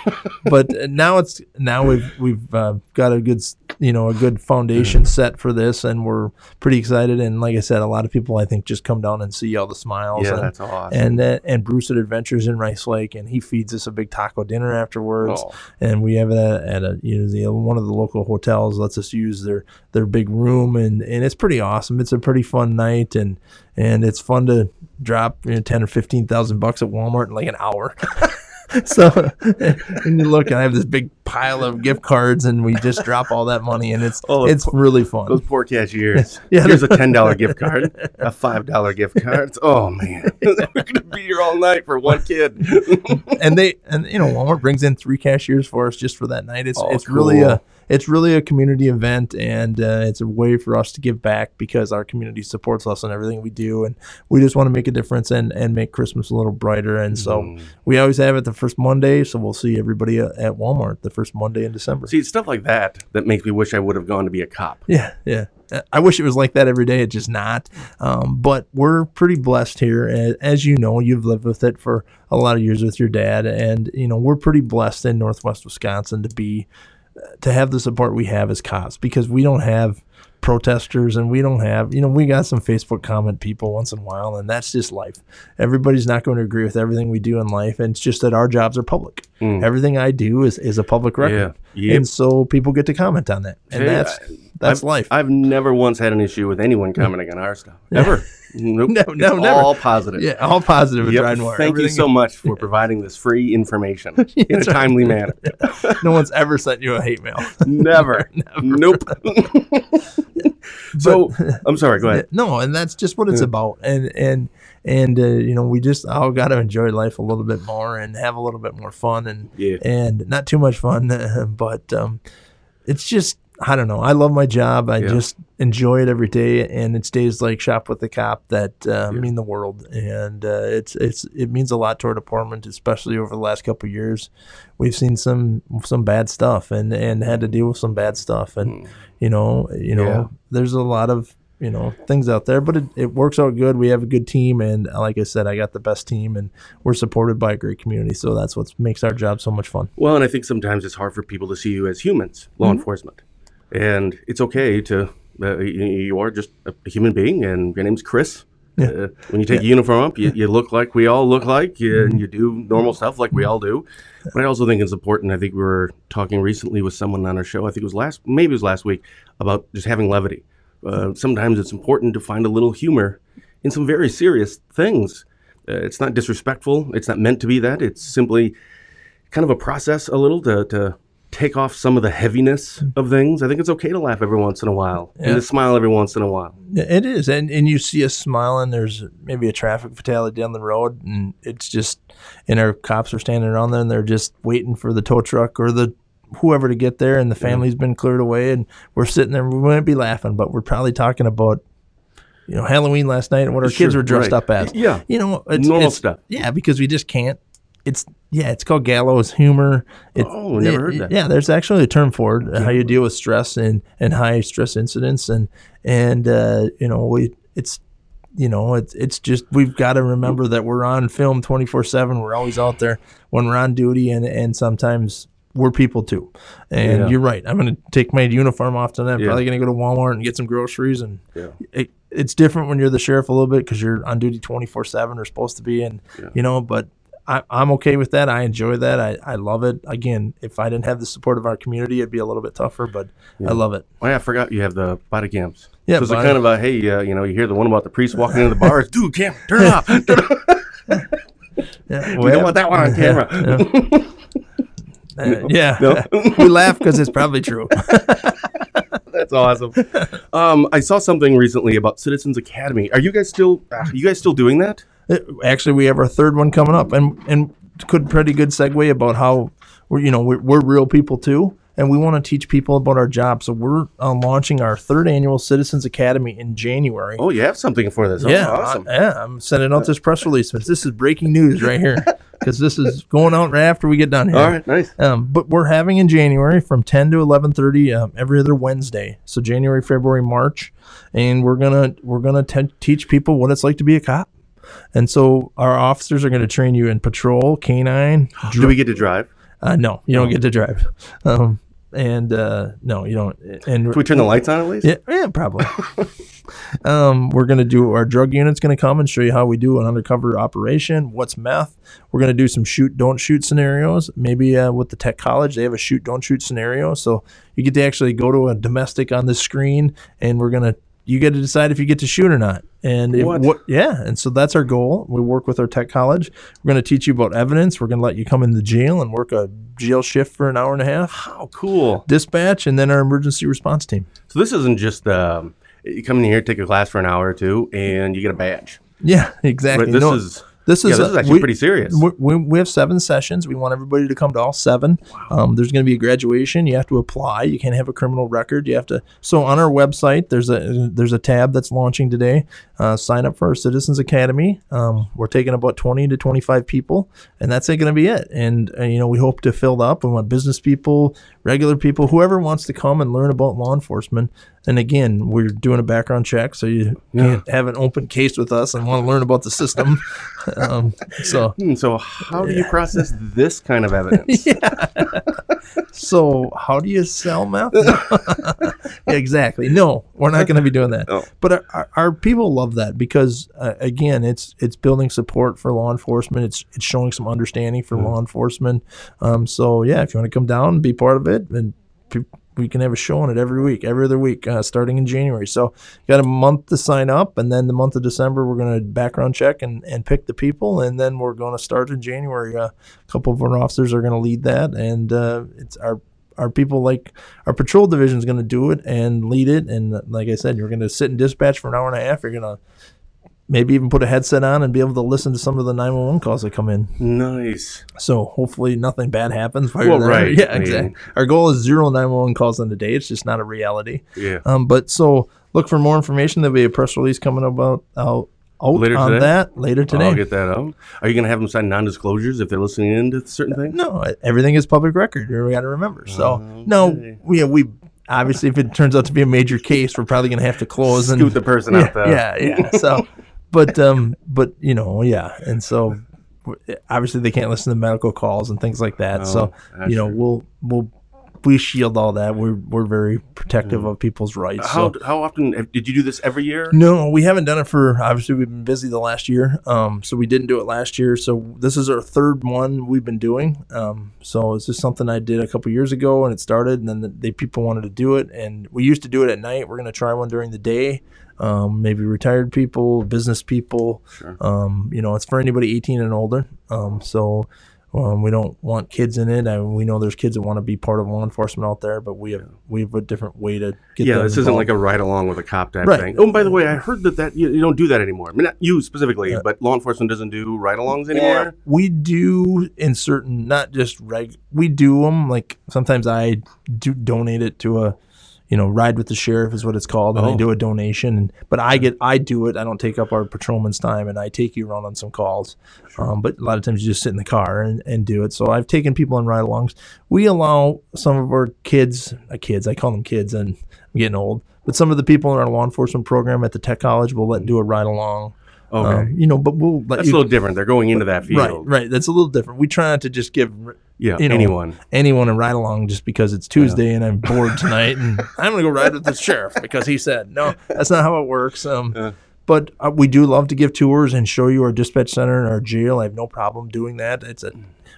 Speaker 2: but uh, now it's now we've we've uh, got a good you know a good foundation set for this, and we're pretty excited. And like I said, a lot of people I think just come down and see all the smiles.
Speaker 1: Yeah,
Speaker 2: and,
Speaker 1: that's awesome.
Speaker 2: And uh, and Bruce at Adventures in Rice Lake, and he feeds us a big taco dinner afterwards.
Speaker 1: Oh.
Speaker 2: And we have that at, at a you know the, one of the local hotels lets us use their their big room, and and it's pretty awesome. It's a pretty fun night, and and it's fun to drop you know, ten or fifteen thousand bucks at Walmart in like an hour. so and you look, and I have this big pile of gift cards, and we just drop all that money, and it's
Speaker 1: Oh,
Speaker 2: it's really fun.
Speaker 1: Those poor cashiers.
Speaker 2: Yeah.
Speaker 1: Here's a ten dollar gift card, a five dollar gift card. Oh man, we're gonna be here all night for one kid.
Speaker 2: and they and you know Walmart brings in three cashiers for us just for that night. It's
Speaker 1: Oh,
Speaker 2: it's really
Speaker 1: cool.
Speaker 2: a it's really a community event, and uh, it's a way for us to give back because our community supports us in everything we do, and we just want to make a difference and and make Christmas a little brighter. And so
Speaker 1: Mm.
Speaker 2: we always have it the first Monday, so we'll see everybody at at Walmart the first Monday in December.
Speaker 1: See, it's stuff like that that makes me wish I would have gone to be a cop.
Speaker 2: Yeah, yeah. Uh, I wish it was like that every day. It's just not. Um, but we're pretty blessed here. As you know, you've lived with it for a lot of years with your dad, and you know we're pretty blessed in Northwest Wisconsin to be to have the support we have as cops because we don't have protesters and we don't have you know we got some facebook comment people once in a while and that's just life everybody's not going to agree with everything we do in life and it's just that our jobs are public mm. everything i do is, is a public record
Speaker 1: Yeah. Yep.
Speaker 2: and so people get to comment on that and that's that's
Speaker 1: I've,
Speaker 2: life
Speaker 1: I've never once had an issue with anyone commenting on our stuff. Ever. Nope.
Speaker 2: No, no,
Speaker 1: It's
Speaker 2: never.
Speaker 1: All positive.
Speaker 2: Yeah, all positive
Speaker 1: Yep. Thank you so much for providing this free information in a timely manner.
Speaker 2: No one's ever sent you a hate mail.
Speaker 1: Never. never. Nope. so I'm sorry. Go ahead.
Speaker 2: No, and that's just what it's about. And and and uh, you know, we just all got to enjoy life a little bit more and have a little bit more fun and
Speaker 1: Yeah.
Speaker 2: and not too much fun, but um, it's just I don't know. I love my job. I
Speaker 1: Yeah.
Speaker 2: just enjoy it every day, and it's days like Shop with the Cop that uh, mean the world. And uh, it's it's it means a lot to our department, especially over the last couple of years. We've seen some some bad stuff, and and had to deal with some bad stuff, and you know you know
Speaker 1: Yeah.
Speaker 2: there's a lot of you know things out there, but it, it works out good. We have a good team, and like I said, I got the best team, and we're supported by a great community. So that's what makes our job so much fun.
Speaker 1: Well, and I think sometimes it's hard for people to see you as humans, law
Speaker 2: Mm-hmm.
Speaker 1: enforcement, and it's okay to. Uh, you, you are just a human being, and your name's Chris. Uh, when you take a uniform up, you, you look like we all look like, you,
Speaker 2: Mm-hmm.
Speaker 1: and you do normal stuff like we all do. But I also think it's important. I think we were talking recently with someone on our show. I think it was last, maybe it was last week, about just having levity. Uh, sometimes it's important to find a little humor in some very serious things. Uh, it's not disrespectful. It's not meant to be that. It's simply kind of a process a little to, to take off some of the heaviness mm-hmm. of things. I think it's okay to laugh every once in a while
Speaker 2: Yeah.
Speaker 1: and to smile every once in a while.
Speaker 2: It is, and and you see us smiling. There's maybe a traffic fatality down the road, and it's just, and our cops are standing around there, and they're just waiting for the tow truck or the whoever to get there, and the family's been cleared away, and we're sitting there. And we wouldn't be laughing, but we're probably talking about, you know, Halloween last night and what our kids were dressed
Speaker 1: right.
Speaker 2: up as.
Speaker 1: Yeah.
Speaker 2: you know, it's,
Speaker 1: Normal
Speaker 2: it's-
Speaker 1: stuff.
Speaker 2: Yeah, because we just can't it's yeah, it's called gallows humor. It,
Speaker 1: Oh, never
Speaker 2: it-
Speaker 1: heard that.
Speaker 2: Yeah, there's actually a term for it. How you deal with stress and and high stress incidents, and and uh, you know we it's you know it's it's just we've got to remember that we're on film 24 seven. We're always out there when we're on duty, and and sometimes. We're people too, and
Speaker 1: Yeah.
Speaker 2: you're right. I'm going to take my uniform off tonight. I'm
Speaker 1: Yeah.
Speaker 2: probably going to go to Walmart and get some groceries, and
Speaker 1: Yeah.
Speaker 2: it, it's different when you're the sheriff a little bit because you're on duty 24 7 or supposed to be and you know but I, i'm okay with that i enjoy that I, I love it again if i didn't have the support of our community it'd be a little bit tougher but i love it
Speaker 1: Oh yeah, I forgot you have the body cams.
Speaker 2: Yeah,
Speaker 1: so it's
Speaker 2: body-
Speaker 1: kind of a hey, uh, you know, you hear the one about the priest walking into the bars, dude, camera, turn it off. Turn off.
Speaker 2: yeah,
Speaker 1: We don't want that one on camera.
Speaker 2: Uh, yeah.
Speaker 1: No.
Speaker 2: we laugh because it's probably true
Speaker 1: That's awesome. Um, I saw something recently about Citizens Academy. Are you guys still? Uh, you guys still doing that?
Speaker 2: Uh, actually we have our third one coming up and and could pretty good segue about how we're you know we're, we're real people too and we want to teach people about our job so we're uh, launching our third annual citizens academy in january
Speaker 1: Oh, you have something for this. Oh,
Speaker 2: yeah,
Speaker 1: awesome.
Speaker 2: I, yeah. I'm sending out this press release. This is breaking news right here because this is going out right after we get done here.
Speaker 1: All right, nice.
Speaker 2: Um, but we're having in January from 10 to 11:30 um, every other Wednesday. So January, February, March, and we're gonna we're gonna te- teach people what it's like to be a cop. And so our officers are going to train you in patrol, canine.
Speaker 1: Do we get to drive?
Speaker 2: Uh, no, you don't get to drive. Um, and uh, no, you don't. And
Speaker 1: Can we turn the lights on at least?
Speaker 2: yeah, yeah, probably. um, we're gonna do our drug unit's gonna come and show you how we do an undercover operation. What's meth? We're gonna do some shoot, don't shoot scenarios. Maybe uh, with the tech college, they have a shoot, don't shoot scenario, so you get to actually go to a domestic on the screen, and we're gonna you get to decide if you get to shoot or not. And if,
Speaker 1: What?
Speaker 2: Yeah, and so that's our goal. We work with our tech college. We're going to teach you about evidence. We're going to let you come in the jail and work a jail shift for an hour and a half.
Speaker 1: How cool.
Speaker 2: Dispatch, and then our emergency response team.
Speaker 1: So this isn't just um, you come in here, take a class for an hour or two, and you get a badge.
Speaker 2: Yeah, exactly.
Speaker 1: But this
Speaker 2: No,
Speaker 1: is
Speaker 2: this
Speaker 1: yeah,
Speaker 2: is
Speaker 1: this is actually
Speaker 2: we-
Speaker 1: pretty serious.
Speaker 2: We, we, have seven sessions. We want everybody to come to all seven. Um, there's going to be a graduation. You have to apply. You can't have a criminal record. You have to. So on our website, there's a there's a tab that's launching today. Uh, sign up for our Citizens Academy. Um, we're taking about 20 to 25 people, and that's going to be it. And uh, you know we hope to fill up. We want business people, regular people, whoever wants to come and learn about law enforcement. And again, we're doing a background check, so you can't have an open case with us and want to learn about the system. um, so
Speaker 1: Hmm, so how do you process this kind of evidence?
Speaker 2: So how do you sell meth? Exactly. No, we're not going to be doing that.
Speaker 1: Oh.
Speaker 2: But our, our, our people love that because uh, again, it's it's building support for law enforcement. It's it's showing some understanding for law enforcement. Um, so yeah, if you want to come down and be part of it, and we can have a show on it every week, every other week, uh, starting in January. So got a month to sign up, and then the month of December we're going to background check and, and pick the people, and then we're going to start in January. Uh, a couple of our officers are going to lead that, and uh, it's our our people like our patrol division is going to do it and lead it. And like I said, you're going to sit and dispatch for an hour and a half. You're going to maybe even put a headset on and be able to listen to some of the 911 calls that come in.
Speaker 1: nice.
Speaker 2: So hopefully nothing bad happens.
Speaker 1: Well, right.
Speaker 2: Yeah,
Speaker 1: I mean-
Speaker 2: exactly. Our goal is zero 911 calls in a day. It's just not a reality.
Speaker 1: Yeah.
Speaker 2: Um, but so look for more information. There'll be a press release coming about out, out
Speaker 1: Later
Speaker 2: on
Speaker 1: today?
Speaker 2: that later today.
Speaker 1: I'll get that up. Are you going to have them sign non-disclosures if they're listening in to certain things?
Speaker 2: No, everything is public record. We got to remember. So
Speaker 1: Okay.
Speaker 2: no, we we obviously if it turns out to be a major case, we're probably going to have to close and
Speaker 1: Scoot the person
Speaker 2: yeah,
Speaker 1: out the.
Speaker 2: yeah, yeah. So, but um, but you know, yeah, and so obviously they can't listen to medical calls and things like that.
Speaker 1: Oh,
Speaker 2: so you know, we'll we'll we shield all that. We're we're very protective of people's rights.
Speaker 1: How,
Speaker 2: so.
Speaker 1: how often did you do this every year?
Speaker 2: No, we haven't done it for obviously we've been busy the last year. Um, so we didn't do it last year. So this is our third one we've been doing. Um, so it's just something I did a couple years ago and it started and then the, they people wanted to do it and we used to do it at night. We're gonna try one during the day. Um, maybe retired people, business people.
Speaker 1: Sure.
Speaker 2: Um, you know, it's for anybody 18 and older. Um, so um, we don't want kids in it. And we know there's kids that want to be part of law enforcement out there, but we have we have a different way to get.
Speaker 1: Yeah, this isn't like a ride along with a cop type
Speaker 2: Right.
Speaker 1: thing. Oh, and by the way, I heard that, that you, you don't do that anymore. I mean, not you specifically, but law enforcement doesn't do ride alongs anymore.
Speaker 2: We do in certain, not just reg. We do them like sometimes I do donate it to a, you know, ride with the sheriff is what it's called, and
Speaker 1: Oh.
Speaker 2: they do a donation. And, but I get, I do it. I don't take up our patrolman's time, and I take you around on some calls. Um, but a lot of times you just sit in the car and, and do it. So I've taken people on ride-alongs. We allow some of our kids, uh, kids, I call them kids, and I'm getting old. But some of the people in our law enforcement program at the tech college will let do a ride-along.
Speaker 1: Okay.
Speaker 2: Um, you know, but we'll let
Speaker 1: That's
Speaker 2: you
Speaker 1: a little different. They're going into that
Speaker 2: Right,
Speaker 1: field.
Speaker 2: right. That's a little different. We try not to just give
Speaker 1: Yeah.
Speaker 2: you know,
Speaker 1: anyone.
Speaker 2: anyone a ride along just because it's Tuesday and I'm bored tonight and I'm gonna go ride with the sheriff because he said no. That's not how it works. Um,
Speaker 1: Yeah.
Speaker 2: but uh, we do love to give tours and show you our dispatch center and our jail. I have no problem doing that. It's a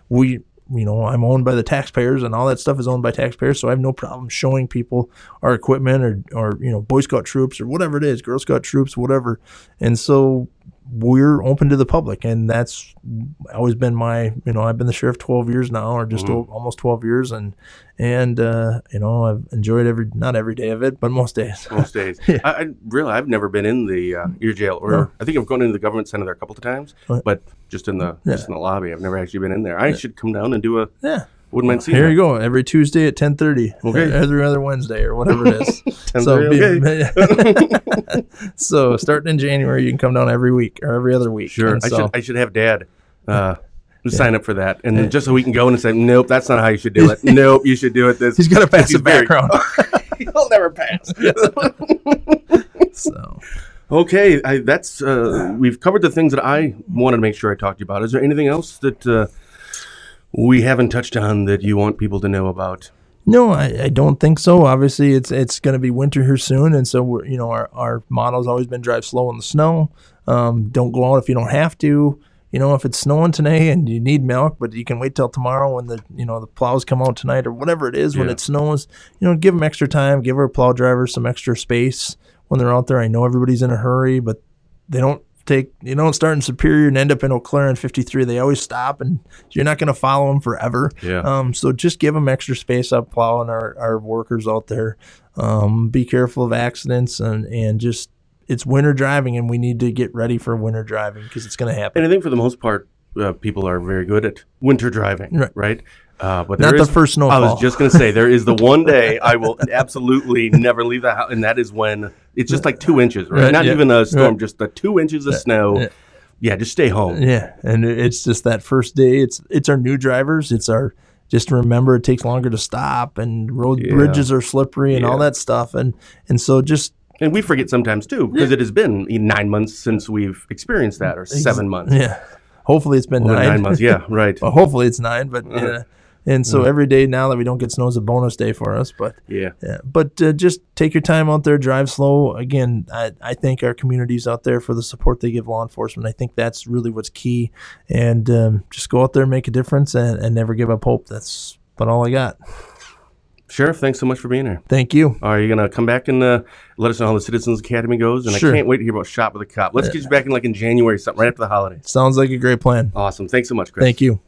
Speaker 2: we. You know, I'm owned by the taxpayers, and all that stuff is owned by taxpayers. So I have no problem showing people our equipment, or, or you know, Boy Scout troops, or whatever it is, Girl Scout troops, whatever. And so we're open to the public and that's always been my you know i've been the sheriff 12 years now or just
Speaker 1: Mhm.
Speaker 2: o- almost 12 years and and uh you know i've enjoyed every not every day of it but most days
Speaker 1: most days.
Speaker 2: Yeah.
Speaker 1: I, I really, I've never been in the uh, your jail, or
Speaker 2: No.
Speaker 1: I think I've gone into the government center there a couple of times,
Speaker 2: Right.
Speaker 1: but just in the
Speaker 2: Yeah.
Speaker 1: just in the lobby. I've never actually been in there. I should come down and do a.
Speaker 2: yeah
Speaker 1: Wouldn't mind seeing.
Speaker 2: here
Speaker 1: that.
Speaker 2: you go every tuesday at 10.30
Speaker 1: Okay.
Speaker 2: every other wednesday or whatever it is
Speaker 1: 10:30,
Speaker 2: be- so starting in january you can come down every week or every other week
Speaker 1: Sure,
Speaker 2: And
Speaker 1: I
Speaker 2: so,
Speaker 1: should I should have Dad uh, sign up for that, and then just so we can go in and say, nope, that's not how you should do it. nope, you should do it this.
Speaker 2: he's got to pass
Speaker 1: He's
Speaker 2: the background
Speaker 1: He'll never pass.
Speaker 2: so
Speaker 1: okay, I, that's uh, we've covered the things that I wanted to make sure I talked to you about. Is there anything else that uh, we haven't touched on that you want people to know about?
Speaker 2: No, I, I don't think so. Obviously, it's it's going to be winter here soon, and so we're you know our our motto's always been drive slow in the snow. Um, don't go out if you don't have to. You know, if it's snowing today and you need milk, but you can wait till tomorrow when the you know the plows come out tonight or whatever it is when it snows. You know, give them extra time. Give our plow drivers some extra space when they're out there. I know everybody's in a hurry, but they don't take you don't start in Superior and end up in Eau Claire in 53. They always stop, and you're not going to follow them forever.
Speaker 1: Yeah.
Speaker 2: Um, so just give them extra space up plowing our, our workers out there. Um, be careful of accidents and, and just it's winter driving and we need to get ready for winter driving because it's going to happen.
Speaker 1: And I think for the most part, uh, people are very good at winter driving,
Speaker 2: Right.
Speaker 1: right? Uh, but
Speaker 2: Not
Speaker 1: there
Speaker 2: the
Speaker 1: is-
Speaker 2: first
Speaker 1: I was just going to say there is the one day I will absolutely never leave the house, and that is when it's just like two inches, right?
Speaker 2: Right,
Speaker 1: Not
Speaker 2: yeah,
Speaker 1: even a storm,
Speaker 2: right.
Speaker 1: just the two inches of snow.
Speaker 2: yeah.
Speaker 1: Yeah, just stay home.
Speaker 2: Yeah, and it's just that first day. It's it's our new drivers. It's our just remember it takes longer to stop and road
Speaker 1: Yeah.
Speaker 2: bridges are slippery and all that stuff. And and so just
Speaker 1: And we forget sometimes too, because it has been nine months since we've experienced that, or seven months.
Speaker 2: yeah. Hopefully it's been
Speaker 1: Well,
Speaker 2: nine.
Speaker 1: nine months, yeah, right.
Speaker 2: Well, hopefully it's nine, but yeah. And so every day now that we don't get snow is a bonus day for us. But
Speaker 1: Yeah.
Speaker 2: Yeah, but uh, just take your time out there, drive slow. Again, I, I thank our communities out there for the support they give law enforcement. I think that's really what's key. And um, just go out there, make a difference, and, and never give up hope. That's about all I got.
Speaker 1: Sheriff, thanks so much for being here.
Speaker 2: Thank you.
Speaker 1: Are you gonna come back and uh, let us know how the Citizens Academy goes? And
Speaker 2: Sure.
Speaker 1: I can't wait to hear about Shop with a Cop. Let's get you back in like in January, something right after the holidays.
Speaker 2: Sounds like a great plan.
Speaker 1: Awesome. Thanks so much, Chris.
Speaker 2: Thank you.